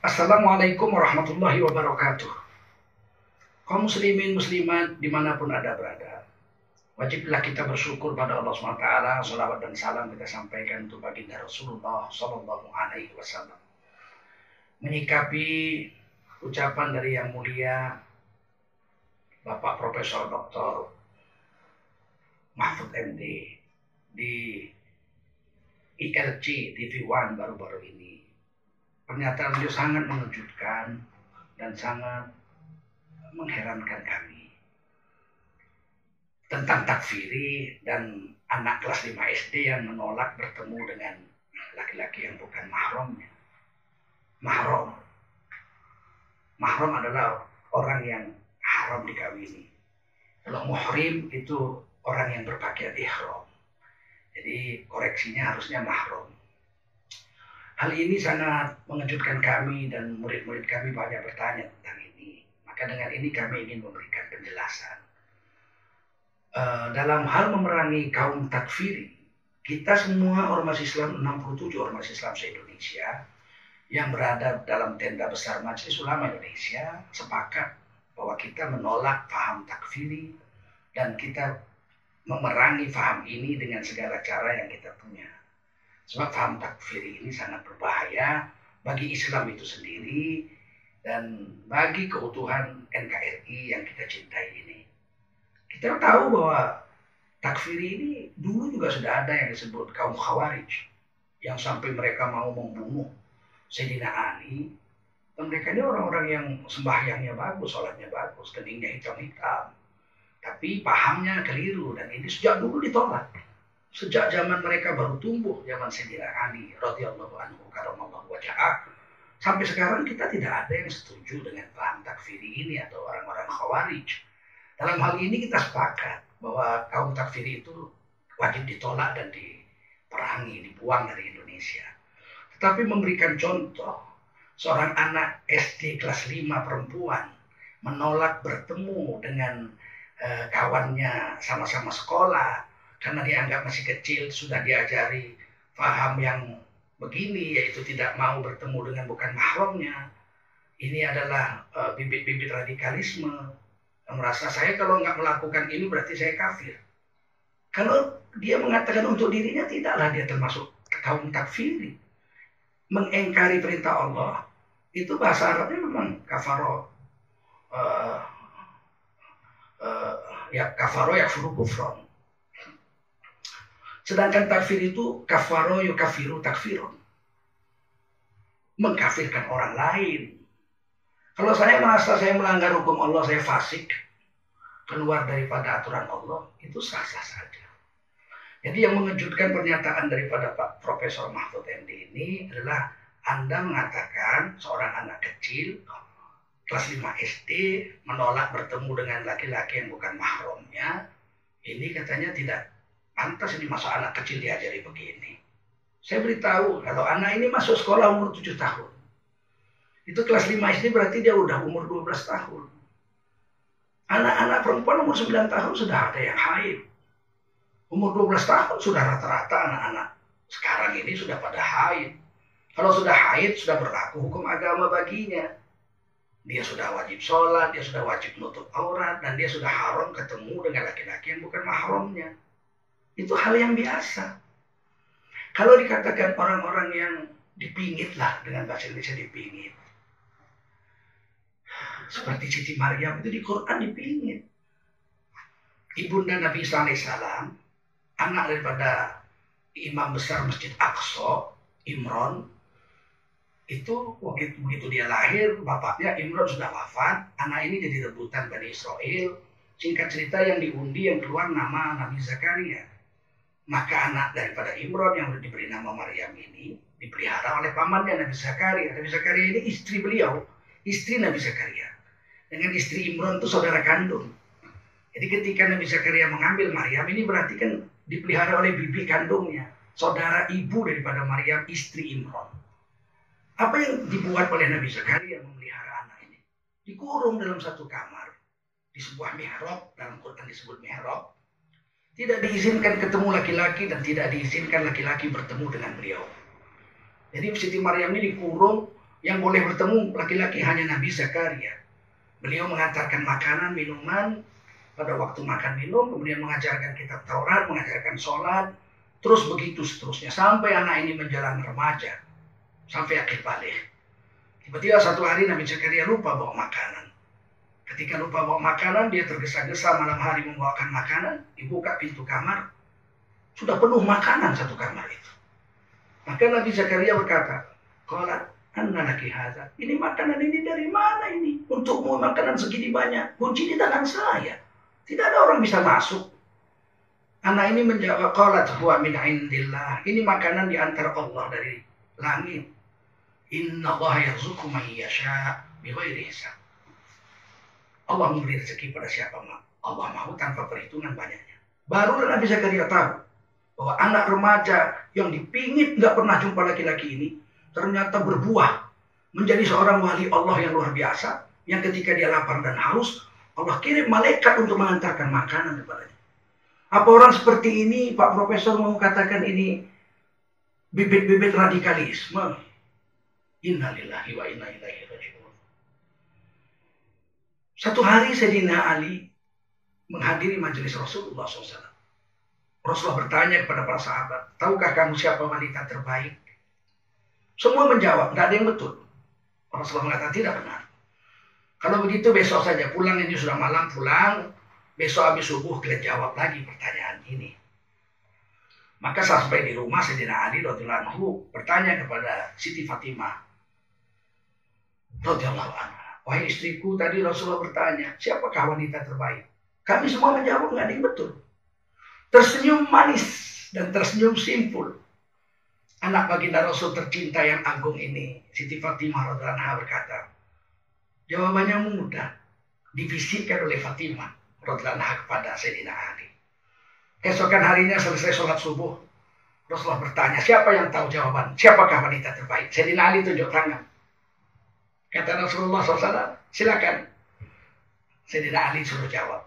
Assalamualaikum warahmatullahi wabarakatuh. Kaum muslimin muslimat di mana pun ada berada. Wajiblah kita bersyukur pada Allah SWT. Salawat dan salam kita sampaikan untuk baginda Rasulullah Sallallahu Alaihi Wasallam. Menyikapi ucapan dari yang mulia Bapak Profesor Dr. Mahfud MD di ILC TV One baru-baru ini Pernyataan beliau sangat mengejutkan dan sangat mengherankan kami. Tentang takfiri dan anak kelas 5 SD yang menolak bertemu dengan laki-laki yang bukan mahramnya. Mahram. Mahram adalah orang yang haram dikawini. Kalau muhrim itu orang yang berpakaian ihram. Jadi koreksinya harusnya mahram. Hal ini sangat mengejutkan kami dan murid-murid kami banyak bertanya tentang ini. Maka dengan ini kami ingin memberikan penjelasan. Uh, dalam hal memerangi kaum takfiri, kita semua ormas Islam, 67 ormas Islam se-Indonesia, yang berada dalam tenda besar Majelis Ulama Indonesia, sepakat bahwa kita menolak paham takfiri dan kita memerangi paham ini dengan segala cara yang kita punya. Sebab paham takfir ini sangat berbahaya bagi Islam itu sendiri dan bagi keutuhan NKRI yang kita cintai ini. Kita tahu bahwa takfir ini dulu juga sudah ada yang disebut kaum khawarij yang sampai mereka mau membunuh Sayyidina Ali dan mereka ini orang-orang yang sembahyangnya bagus, sholatnya bagus, keningnya hitam-hitam. Tapi pahamnya keliru dan ini sejak dulu ditolak sejak zaman mereka baru tumbuh zaman Sayyidina Ali radhiyallahu anhu karamallahu wajhah sampai sekarang kita tidak ada yang setuju dengan paham takfiri ini atau orang-orang khawarij. Dalam hal ini kita sepakat bahwa kaum takfiri itu wajib ditolak dan diperangi dibuang dari Indonesia. Tetapi memberikan contoh seorang anak SD kelas 5 perempuan menolak bertemu dengan uh, kawannya sama-sama sekolah karena dianggap masih kecil sudah diajari paham yang begini yaitu tidak mau bertemu dengan bukan mahramnya. Ini adalah eh, bibit-bibit uh, radikalisme. Yang merasa saya kalau nggak melakukan ini berarti saya kafir. Kalau dia mengatakan untuk dirinya tidaklah dia termasuk kaum takfiri. Mengengkari perintah Allah itu bahasa Arabnya memang kafaro uh, uh, ya kafaro ya furu kufron Sedangkan takfir itu kafaro yukafiru takfirun. Mengkafirkan orang lain. Kalau saya merasa saya melanggar hukum Allah, saya fasik, keluar daripada aturan Allah, itu sah-sah saja. Jadi yang mengejutkan pernyataan daripada Pak Profesor Mahfud MD ini adalah Anda mengatakan seorang anak kecil kelas 5 SD menolak bertemu dengan laki-laki yang bukan mahramnya. Ini katanya tidak Pantas ini masa anak kecil diajari begini. Saya beritahu kalau anak ini masuk sekolah umur 7 tahun. Itu kelas 5 SD berarti dia udah umur 12 tahun. Anak-anak perempuan umur 9 tahun sudah ada yang haid. Umur 12 tahun sudah rata-rata anak-anak sekarang ini sudah pada haid. Kalau sudah haid sudah berlaku hukum agama baginya. Dia sudah wajib sholat, dia sudah wajib nutup aurat, dan dia sudah haram ketemu dengan laki-laki yang bukan mahramnya. Itu hal yang biasa. Kalau dikatakan orang-orang yang dipingit lah dengan bahasa Indonesia dipingit. Seperti Siti Maryam itu di Quran dipingit. Ibunda Nabi alaihissalam, anak daripada imam besar Masjid Aqsa, Imron, itu begitu, begitu dia lahir, bapaknya Imron sudah wafat, anak ini jadi rebutan Bani Israel. Singkat cerita yang diundi yang keluar nama Nabi Zakaria. Maka anak daripada Imron yang diberi nama Maryam ini dipelihara oleh pamannya Nabi Zakaria. Nabi Zakaria ini istri beliau, istri Nabi Zakaria. Dengan istri Imron itu saudara kandung. Jadi ketika Nabi Zakaria mengambil Maryam ini berarti kan dipelihara oleh bibi kandungnya, saudara ibu daripada Maryam, istri Imron. Apa yang dibuat oleh Nabi Zakaria memelihara anak ini? Dikurung dalam satu kamar di sebuah mihrab, dalam Quran disebut mihrab, tidak diizinkan ketemu laki-laki dan tidak diizinkan laki-laki bertemu dengan beliau. Jadi Siti Maryam ini dikurung Yang boleh bertemu laki-laki hanya Nabi Zakaria. Beliau mengantarkan makanan, minuman pada waktu makan minum, kemudian mengajarkan kitab Taurat, mengajarkan sholat, terus begitu seterusnya. Sampai anak ini menjalani remaja, sampai akhir balik. Tiba-tiba satu hari Nabi Zakaria lupa bawa makanan. Ketika lupa bawa makanan, dia tergesa-gesa malam hari membawakan makanan, dibuka pintu kamar, sudah penuh makanan satu kamar itu. Maka Nabi Zakaria berkata, Kolat, Anna haza. Ini makanan ini dari mana ini? Untukmu makanan segini banyak. Kunci di tangan saya. Tidak ada orang bisa masuk. Anak ini menjawab, Qalat huwa min indillah. Ini makanan di antara Allah dari langit. Inna Allah yarzuku man yasha bighairi hisab. Allah memberi rezeki pada siapa mau. Allah mau tanpa perhitungan banyaknya. Baru Nabi Zakaria tahu bahwa anak remaja yang dipingit nggak pernah jumpa laki-laki ini ternyata berbuah menjadi seorang wali Allah yang luar biasa yang ketika dia lapar dan haus Allah kirim malaikat untuk mengantarkan makanan kepadanya. Apa orang seperti ini Pak Profesor mau katakan ini bibit-bibit radikalisme? Innalillahi wa inna ilaihi. Satu hari Sayyidina Ali menghadiri majelis Rasulullah SAW. Rasulullah bertanya kepada para sahabat, tahukah kamu siapa wanita terbaik semua menjawab, nggak ada yang betul. Rasulullah mengatakan tidak benar. Kalau begitu besok saja pulang ini sudah malam pulang, besok habis subuh kalian jawab lagi pertanyaan ini. Maka sampai di rumah Sayyidina Ali radhiyallahu bertanya kepada Siti Fatimah radhiyallahu anha, "Wahai istriku, tadi Rasulullah bertanya, siapakah wanita terbaik?" Kami semua menjawab nggak yang betul. Tersenyum manis dan tersenyum simpul anak baginda Rasul tercinta yang agung ini, Siti Fatimah radhiallahu berkata, jawabannya mudah, dibisikkan oleh Fatimah radhiallahu kepada Sayyidina Ali. Keesokan harinya selesai sholat subuh, Rasulullah bertanya, siapa yang tahu jawaban? Siapakah wanita terbaik? Sayyidina Ali tunjuk tangan. Kata Rasulullah SAW, silakan. Sayyidina Ali suruh jawab.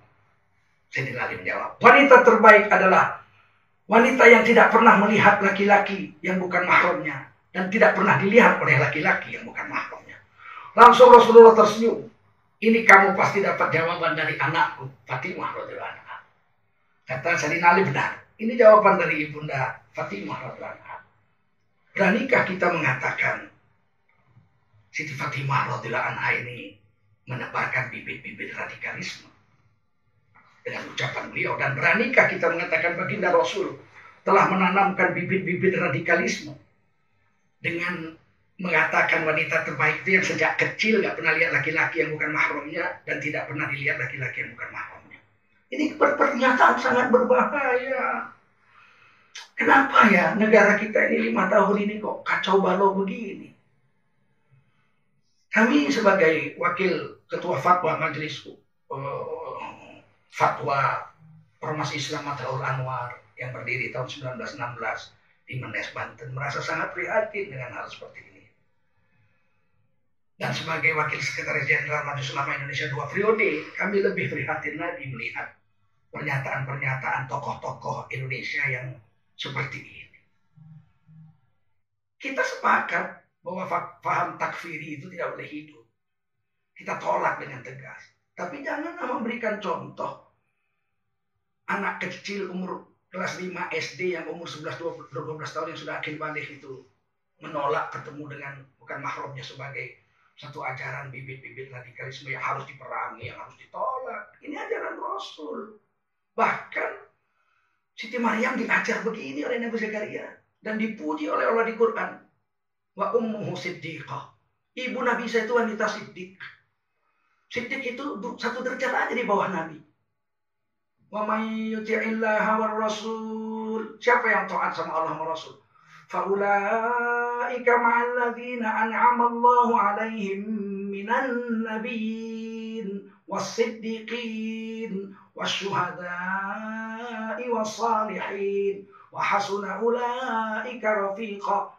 Sayyidina Ali menjawab, wanita terbaik adalah Wanita yang tidak pernah melihat laki-laki yang bukan mahramnya dan tidak pernah dilihat oleh laki-laki yang bukan mahramnya. Langsung Rasulullah tersenyum. Ini kamu pasti dapat jawaban dari anakku, Fatimah radhiyallahu anha. Kata Sayyidina Ali benar. Ini jawaban dari ibunda Fatimah radhiyallahu anha. Beranikah kita mengatakan Siti Fatimah radhiyallahu anha ini menebarkan bibit-bibit radikalisme? dengan ucapan beliau dan beranikah kita mengatakan baginda Rasul telah menanamkan bibit-bibit radikalisme dengan mengatakan wanita terbaik itu yang sejak kecil nggak pernah lihat laki-laki yang bukan mahramnya dan tidak pernah dilihat laki-laki yang bukan mahramnya. Ini pernyataan sangat berbahaya. Kenapa ya negara kita ini lima tahun ini kok kacau balau begini? Kami sebagai wakil ketua fatwa majelis uh, fatwa Ormas Islam Mataul Anwar yang berdiri tahun 1916 di Menes, Banten merasa sangat prihatin dengan hal seperti ini. Dan sebagai Wakil Sekretaris Jenderal Majelis Ulama Indonesia dua periode, kami lebih prihatin lagi melihat pernyataan-pernyataan tokoh-tokoh Indonesia yang seperti ini. Kita sepakat bahwa paham takfiri itu tidak boleh hidup. Kita tolak dengan tegas. Tapi jangan memberikan contoh anak kecil umur kelas 5 SD yang umur 11 12 tahun yang sudah akhir balik itu menolak ketemu dengan bukan mahramnya sebagai satu ajaran bibit-bibit radikalisme yang harus diperangi, yang harus ditolak. Ini ajaran Rasul. Bahkan Siti Maryam diajar begini oleh Nabi Zakaria dan dipuji oleh Allah di Quran. Wa ummuhu siddiqah. Ibu Nabi saya itu wanita siddiq. Siddiq itu satu derajat aja di bawah Nabi. Wa may yuti'illaha war rasul. Siapa yang taat sama Allah dan Rasul? Faulaika ma'al ladzina an'ama Allahu 'alaihim minan nabiyyin was-siddiqin wasyuhada'i was-salihin wa hasuna ulaika rafiqa.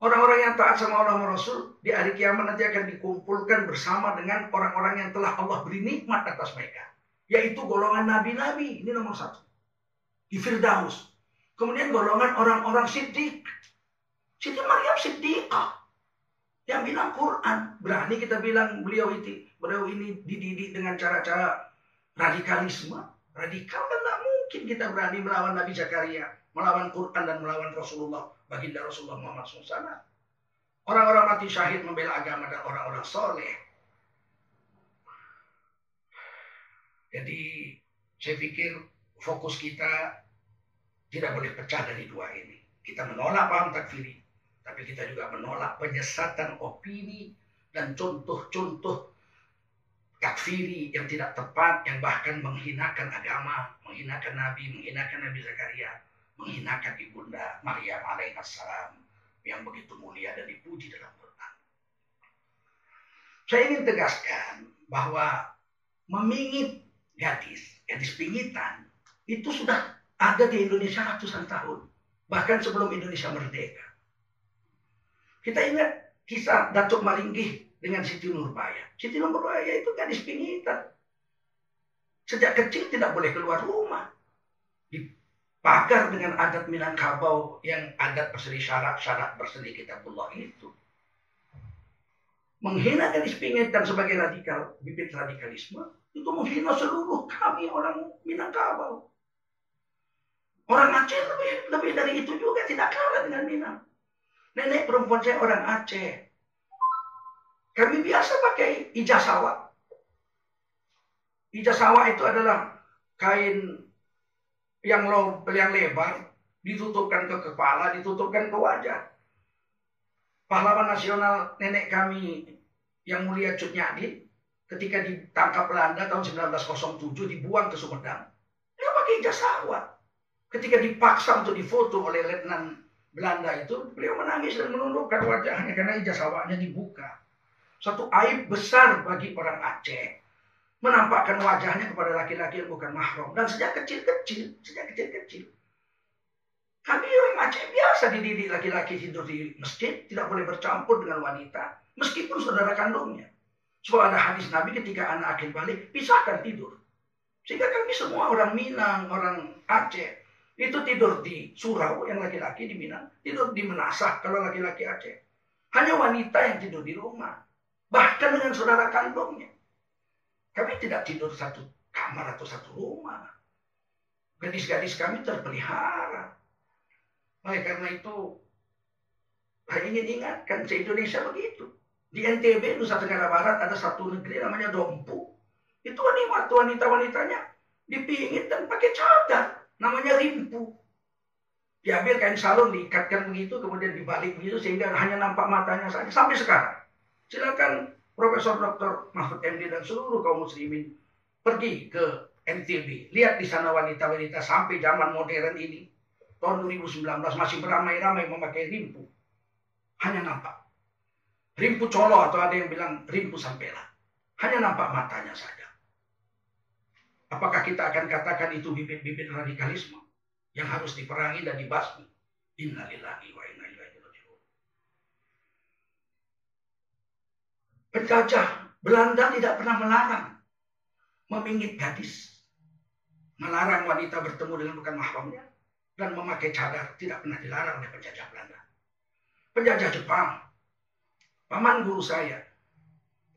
Orang-orang yang taat sama Allah Rasul di hari kiamat nanti akan dikumpulkan bersama dengan orang-orang yang telah Allah beri nikmat atas mereka yaitu golongan nabi-nabi. Ini nomor satu. Di Firdaus. Kemudian golongan orang-orang siddiq. Siti Maryam siddiqah. Yang bilang Quran. Berani kita bilang beliau itu, beliau ini dididik dengan cara-cara radikalisme. Radikal kan tidak mungkin kita berani melawan Nabi Zakaria, melawan Quran dan melawan Rasulullah, baginda Rasulullah Muhammad SAW. Orang-orang mati syahid membela agama dan orang-orang soleh. Jadi saya pikir fokus kita tidak boleh pecah dari dua ini. Kita menolak paham takfiri, tapi kita juga menolak penyesatan opini dan contoh-contoh takfiri yang tidak tepat, yang bahkan menghinakan agama, menghinakan Nabi, menghinakan Nabi Zakaria, menghinakan ibunda Maryam alaihissalam yang begitu mulia dan dipuji dalam Quran. Saya ingin tegaskan bahwa memingit gadis, gadis pingitan, itu sudah ada di Indonesia ratusan tahun. Bahkan sebelum Indonesia merdeka. Kita ingat kisah Datuk Maringgih dengan Siti Nurbaya. Siti Nurbaya itu gadis pingitan. Sejak kecil tidak boleh keluar rumah. Dipagar dengan adat Minangkabau yang adat berseri syarat-syarat berseri kitabullah itu. Menghina gadis pingitan sebagai radikal, bibit radikalisme, itu menghina seluruh kami orang Minangkabau. Orang Aceh lebih, lebih dari itu juga tidak kalah dengan Minang. Nenek perempuan saya orang Aceh. Kami biasa pakai ijazah Ijazah itu adalah kain yang lo yang lebar, ditutupkan ke kepala, ditutupkan ke wajah. Pahlawan nasional nenek kami yang mulia Cut Nyadin ketika ditangkap Belanda tahun 1907 dibuang ke Sumedang. Dia pakai ijazah Ketika dipaksa untuk difoto oleh letnan Belanda itu, beliau menangis dan menundukkan wajahnya karena ijazahnya dibuka. Satu aib besar bagi orang Aceh menampakkan wajahnya kepada laki-laki yang bukan mahram dan sejak kecil-kecil, sejak kecil-kecil. Kami orang Aceh biasa dididik laki-laki tidur di masjid, tidak boleh bercampur dengan wanita, meskipun saudara kandungnya. Sebab ada hadis Nabi ketika anak akhir balik, pisahkan tidur. Sehingga kami semua orang Minang, orang Aceh, itu tidur di surau yang laki-laki di Minang, tidur di Menasah kalau laki-laki Aceh. Hanya wanita yang tidur di rumah. Bahkan dengan saudara kandungnya. Kami tidak tidur satu kamar atau satu rumah. Gadis-gadis kami terpelihara. Oleh karena itu, saya ingin ingatkan, se Indonesia begitu. Di NTB, Nusa Tenggara Barat, ada satu negeri namanya Dompu. Itu wanita-wanitanya dipingit dan pakai cadar namanya rimpu. Diambil kain salon diikatkan begitu, kemudian dibalik begitu sehingga hanya nampak matanya saja sampai sekarang. Silakan Profesor Dr. Mahfud MD dan seluruh kaum muslimin pergi ke NTB. Lihat di sana wanita-wanita sampai zaman modern ini. Tahun 2019 masih beramai-ramai memakai rimpu. Hanya nampak. Rimpu colo atau ada yang bilang rimpu sampela. Hanya nampak matanya saja. Apakah kita akan katakan itu bibit-bibit radikalisme yang harus diperangi dan dibasmi? Innalillahi wa inna ilaihi raji'un. Penjajah Belanda tidak pernah melarang memingit gadis. Melarang wanita bertemu dengan bukan mahramnya dan memakai cadar tidak pernah dilarang oleh penjajah Belanda. Penjajah Jepang, paman guru saya,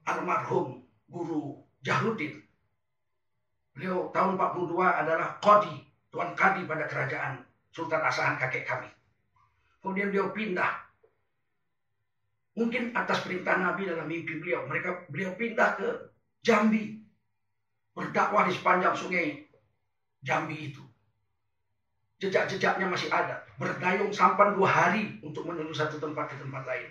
almarhum guru Jahrudin Beliau tahun 42 adalah Qadi, Tuan Kadi pada kerajaan Sultan Asahan kakek kami. Kemudian beliau pindah. Mungkin atas perintah Nabi dalam mimpi beliau. Mereka beliau pindah ke Jambi. Berdakwah di sepanjang sungai Jambi itu. Jejak-jejaknya masih ada. Berdayung sampan dua hari untuk menuju satu tempat ke tempat lain.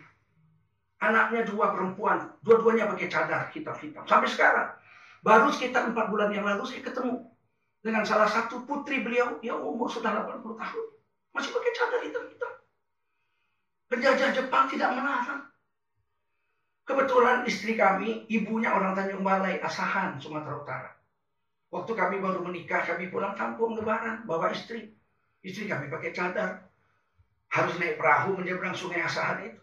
Anaknya dua perempuan. Dua-duanya pakai cadar hitam-hitam. Sampai sekarang. Baru sekitar empat bulan yang lalu saya ketemu dengan salah satu putri beliau yang umur sudah 80 tahun. Masih pakai cadar hitam-hitam. Penjajah Jepang tidak melarang. Kebetulan istri kami, ibunya orang Tanjung Balai, Asahan, Sumatera Utara. Waktu kami baru menikah, kami pulang kampung lebaran, bawa istri. Istri kami pakai cadar. Harus naik perahu menyeberang sungai Asahan itu.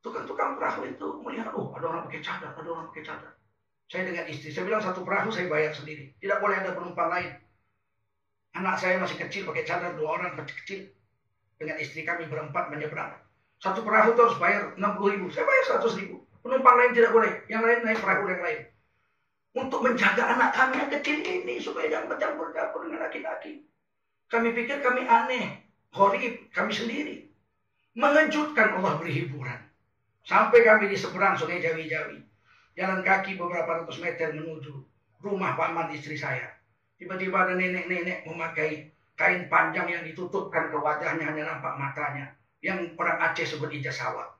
Tukang-tukang perahu itu melihat, oh ada orang pakai cadar, ada orang pakai cadar. Saya dengan istri, saya bilang satu perahu saya bayar sendiri. Tidak boleh ada penumpang lain. Anak saya masih kecil, pakai cadar dua orang kecil. Dengan istri kami berempat menyeberang. Satu perahu itu harus bayar 60 ribu. Saya bayar 100 ribu. Penumpang lain tidak boleh. Yang lain naik perahu yang lain. Untuk menjaga anak kami yang kecil ini supaya jangan bercampur-campur dengan laki-laki. Kami pikir kami aneh, horib, kami sendiri. Mengejutkan Allah beri hiburan. Sampai kami di seberang sungai Jawi-Jawi. Jalan kaki beberapa ratus meter menuju rumah paman istri saya. Tiba-tiba ada nenek-nenek memakai kain panjang yang ditutupkan ke wajahnya hanya nampak matanya. Yang orang Aceh sebut ijazawat.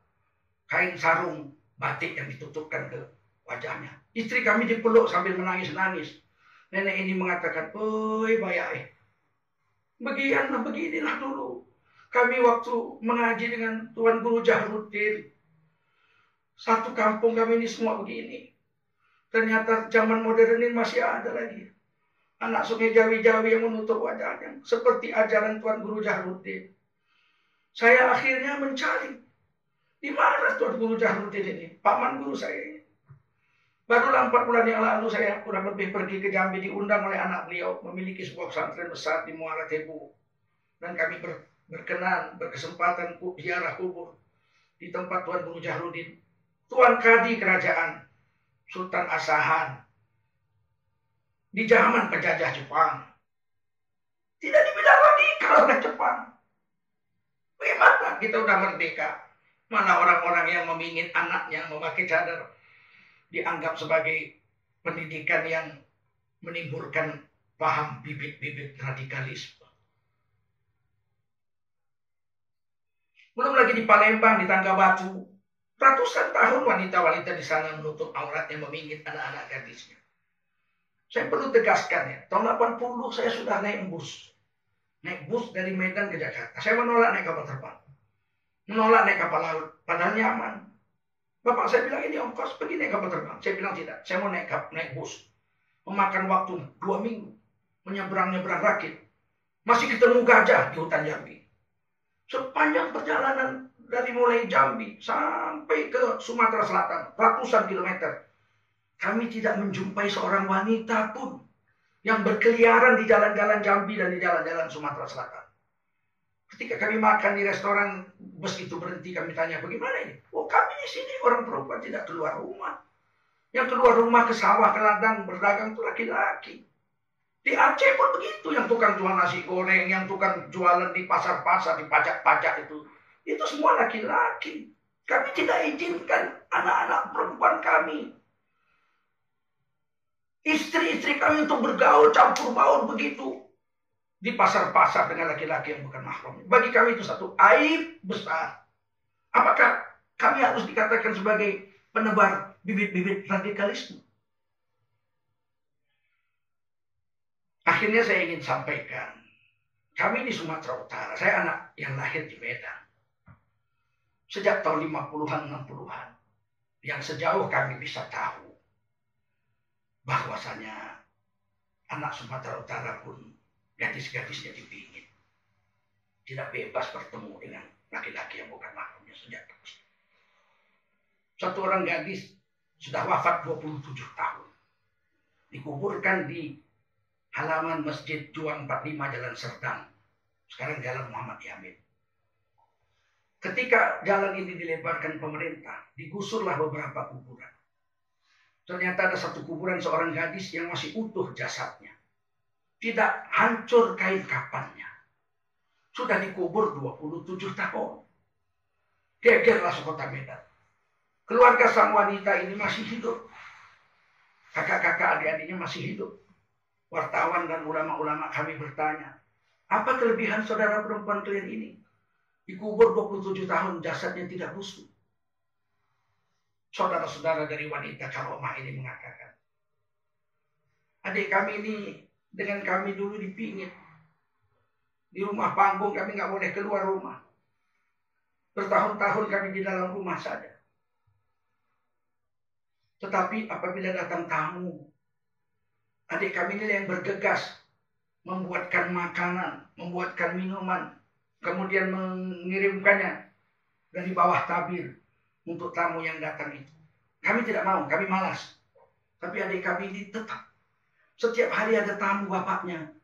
Kain sarung batik yang ditutupkan ke wajahnya. Istri kami dipeluk sambil menangis-nangis. Nenek ini mengatakan, Oi bayai, beginilah beginilah dulu. Kami waktu mengaji dengan Tuan Guru Jahruddin. Satu kampung kami ini semua begini. Ternyata zaman modern ini masih ada lagi. Anak sungai Jawi-Jawi yang menutup wajahnya. Seperti ajaran Tuan Guru Jahruddin. Saya akhirnya mencari di mana Tuan Guru Jahrudin ini? Paman guru saya ini. Barulah empat bulan yang lalu saya kurang lebih pergi ke Jambi diundang oleh anak beliau memiliki sebuah pesantren besar di Muara Tebu. Dan kami ber, berkenan, berkesempatan ziarah kubur di tempat Tuan Guru Jahrudin. Tuan Kadi Kerajaan Sultan Asahan di zaman penjajah Jepang. Tidak dibilang kalau oleh Jepang. Bagaimana kita udah merdeka? Mana orang-orang yang memingin anaknya memakai cadar dianggap sebagai pendidikan yang menimbulkan paham bibit-bibit radikalisme. Belum lagi di Palembang, di Tangga Batu, ratusan tahun wanita-wanita di sana menutup auratnya memingit anak-anak gadisnya. Saya perlu tegaskan ya, tahun 80 saya sudah naik bus. Naik bus dari Medan ke Jakarta. Saya menolak naik kapal terbang menolak naik kapal laut, padahal nyaman. Bapak saya bilang ini ongkos pergi naik kapal terbang. Saya bilang tidak, saya mau naik kap, naik bus. Memakan waktu dua minggu, menyeberang-nyeberang rakit. Masih ketemu gajah di hutan Jambi. Sepanjang perjalanan dari mulai Jambi sampai ke Sumatera Selatan, ratusan kilometer. Kami tidak menjumpai seorang wanita pun yang berkeliaran di jalan-jalan Jambi dan di jalan-jalan Sumatera Selatan. Ketika kami makan di restoran, bus itu berhenti, kami tanya, bagaimana ini? Oh kami di sini orang perempuan tidak keluar rumah. Yang keluar rumah ke sawah, ke ladang, berdagang itu laki-laki. Di Aceh pun begitu, yang tukang jual nasi goreng, yang tukang jualan di pasar-pasar, di pajak-pajak itu. Itu semua laki-laki. Kami tidak izinkan anak-anak perempuan kami. Istri-istri kami untuk bergaul, campur baur begitu di pasar-pasar dengan laki-laki yang bukan mahram. Bagi kami itu satu aib besar. Apakah kami harus dikatakan sebagai penebar bibit-bibit radikalisme? Akhirnya saya ingin sampaikan, kami di Sumatera Utara, saya anak yang lahir di Medan. Sejak tahun 50-an, 60-an, yang sejauh kami bisa tahu, bahwasanya anak Sumatera Utara pun gadis-gadisnya dipingin. Tidak bebas bertemu dengan laki-laki yang bukan mahramnya sejak kecil. Satu orang gadis sudah wafat 27 tahun. Dikuburkan di halaman Masjid Juang 45 Jalan Serdang. Sekarang Jalan Muhammad Yamin. Ketika jalan ini dilebarkan pemerintah, digusurlah beberapa kuburan. Ternyata ada satu kuburan seorang gadis yang masih utuh jasadnya tidak hancur kain kapannya. Sudah dikubur 27 tahun. Gegerlah sekota Medan. Keluarga sang wanita ini masih hidup. Kakak-kakak adik-adiknya masih hidup. Wartawan dan ulama-ulama kami bertanya, apa kelebihan saudara perempuan kalian ini? Dikubur 27 tahun jasadnya tidak busuk. Saudara-saudara dari wanita karomah ini mengatakan, adik kami ini dengan kami dulu dipingit. Di rumah panggung kami nggak boleh keluar rumah. Bertahun-tahun kami di dalam rumah saja. Tetapi apabila datang tamu, adik kami ini yang bergegas membuatkan makanan, membuatkan minuman, kemudian mengirimkannya dari bawah tabir untuk tamu yang datang itu. Kami tidak mau, kami malas. Tapi adik kami ini tetap setiap hari ada tamu bapaknya.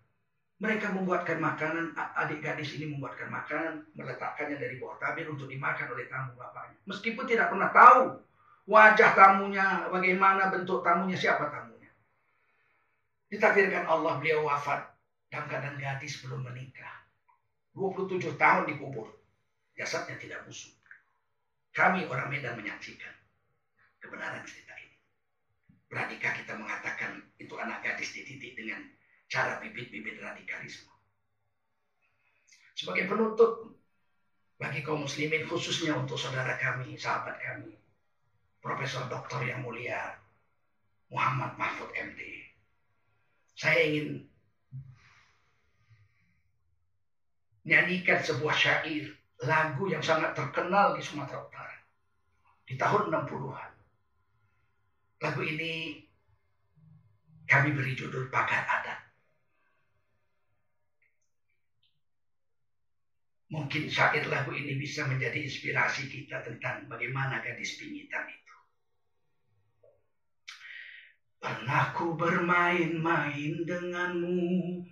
Mereka membuatkan makanan, adik gadis ini membuatkan makanan, meletakkannya dari bawah tabir untuk dimakan oleh tamu bapaknya. Meskipun tidak pernah tahu wajah tamunya, bagaimana bentuk tamunya, siapa tamunya. Ditakdirkan Allah beliau wafat dalam keadaan gadis belum menikah. 27 tahun dikubur. Jasadnya tidak busuk. Kami orang Medan menyaksikan kebenaran cerita ini. Beradikah kita mengatakan itu anak gadis dididik dengan cara bibit-bibit radikalisme. Sebagai penutup bagi kaum muslimin khususnya untuk saudara kami, sahabat kami, Profesor Doktor yang mulia Muhammad Mahfud MD. Saya ingin nyanyikan sebuah syair lagu yang sangat terkenal di Sumatera Utara di tahun 60-an. Lagu ini kami beri judul Pagar Adat. Mungkin syair lagu ini bisa menjadi inspirasi kita tentang bagaimana gadis pingitan itu. Pernah ku bermain-main denganmu,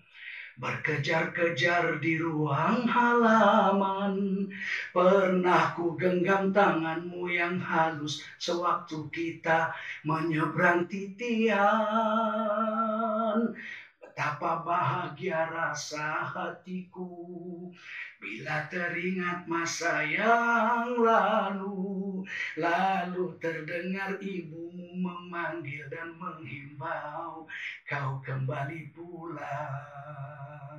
berkejar-kejar di ruang halaman. Pernah ku genggam tanganmu yang halus sewaktu kita menyeberang titian. Betapa bahagia rasa hatiku bila teringat masa yang lalu. Lalu terdengar ibumu memanggil dan menghimbau kau kembali pulang.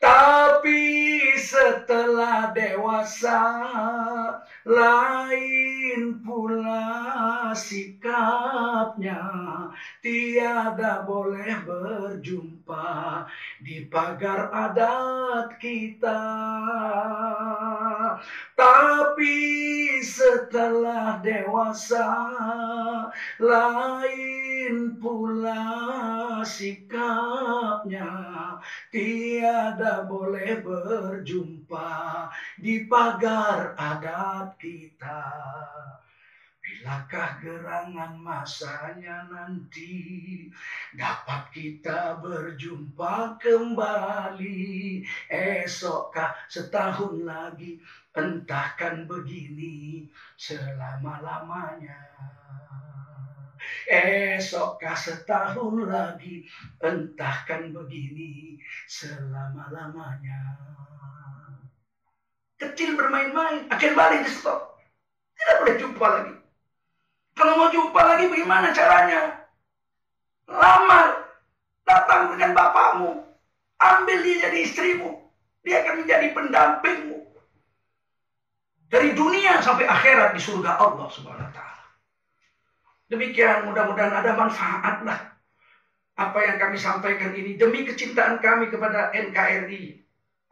Tapi setelah dewasa lain pula sikapnya. Tiada boleh berjumpa di pagar adat kita. Tapi setelah dewasa lain pula sikapnya. Tiada boleh berjumpa di pagar adat kita. Bilakah gerangan masanya nanti dapat kita berjumpa kembali? Esokkah setahun lagi? Entahkan begini selama-lamanya esokkah setahun lagi entahkan begini selama-lamanya kecil bermain-main akhir balik di stop tidak boleh jumpa lagi kalau mau jumpa lagi bagaimana caranya? Lamar. Datang dengan bapakmu. Ambil dia jadi istrimu. Dia akan menjadi pendampingmu. Dari dunia sampai akhirat di surga Allah subhanahu wa ta'ala. Demikian mudah-mudahan ada manfaat lah. Apa yang kami sampaikan ini demi kecintaan kami kepada NKRI.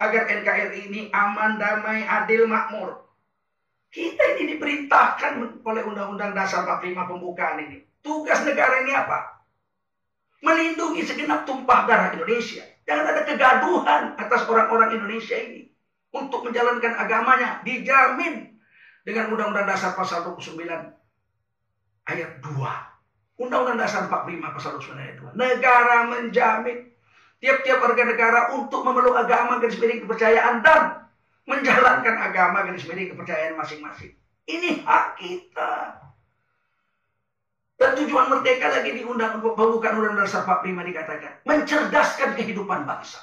Agar NKRI ini aman, damai, adil, makmur. Kita ini diperintahkan oleh Undang-Undang Dasar 45 pembukaan ini. Tugas negara ini apa? Melindungi segenap tumpah darah Indonesia. Jangan ada kegaduhan atas orang-orang Indonesia ini. Untuk menjalankan agamanya dijamin dengan Undang-Undang Dasar pasal 29 ayat 2. Undang-Undang Dasar 45 pasal 29 ayat 2. Negara menjamin tiap-tiap warga negara untuk memeluk agama garis miring kepercayaan dan menjalankan agama garis miring kepercayaan masing-masing. Ini hak kita. Dan tujuan merdeka lagi di undang pembukaan undang dasar 45 dikatakan mencerdaskan kehidupan bangsa.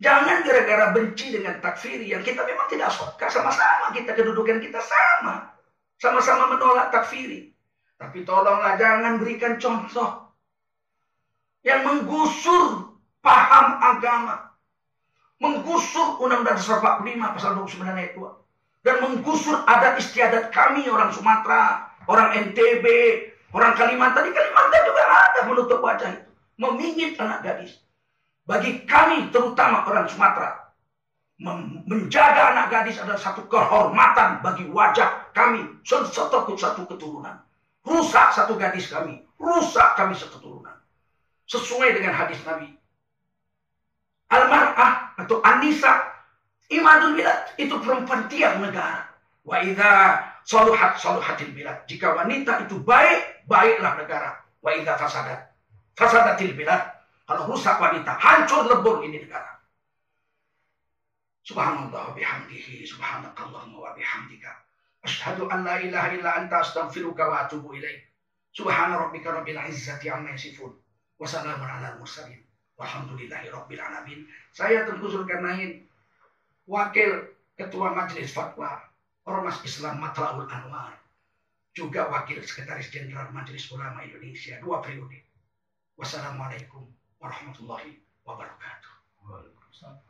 Jangan gara-gara benci dengan takfiri yang kita memang tidak suka sama-sama kita kedudukan kita sama. Sama-sama menolak takfiri. Tapi tolonglah jangan berikan contoh yang menggusur paham agama menggusur Undang-Undang Dasar 45 pasal 29 ayat 2 dan menggusur adat istiadat kami orang Sumatera, orang NTB, orang Kalimantan. Di Kalimantan juga ada menutup wajah itu, memingit anak gadis. Bagi kami terutama orang Sumatera, menjaga anak gadis adalah satu kehormatan bagi wajah kami satu satu keturunan. Rusak satu gadis kami, rusak kami seketurunan. Sesuai dengan hadis Nabi. Almar'ah atau Anissa imadul bilad itu perempuan tiang negara. Wa idza saluhat saluhatil bilad. Jika wanita itu baik, baiklah negara. Wa idza fasadat fasadatil bilad. Kalau rusak wanita, hancur lebur ini negara. Subhanallah bihamdihi, subhanakallahumma wa bihamdika. Ashhadu an la ilaha illa anta astaghfiruka wa atubu ilaik. Subhana rabbika rabbil izzati amma yasifun. Wa salamun ala mursalin. Walhamdulillahi rabbil alamin. Saya Tengku Zulkarnain, wakil ketua majelis fatwa Ormas Islam Matlaul Anwar, juga wakil sekretaris jenderal Majelis Ulama Indonesia dua periode. Wassalamualaikum warahmatullahi wabarakatuh. Waalaikumsalam.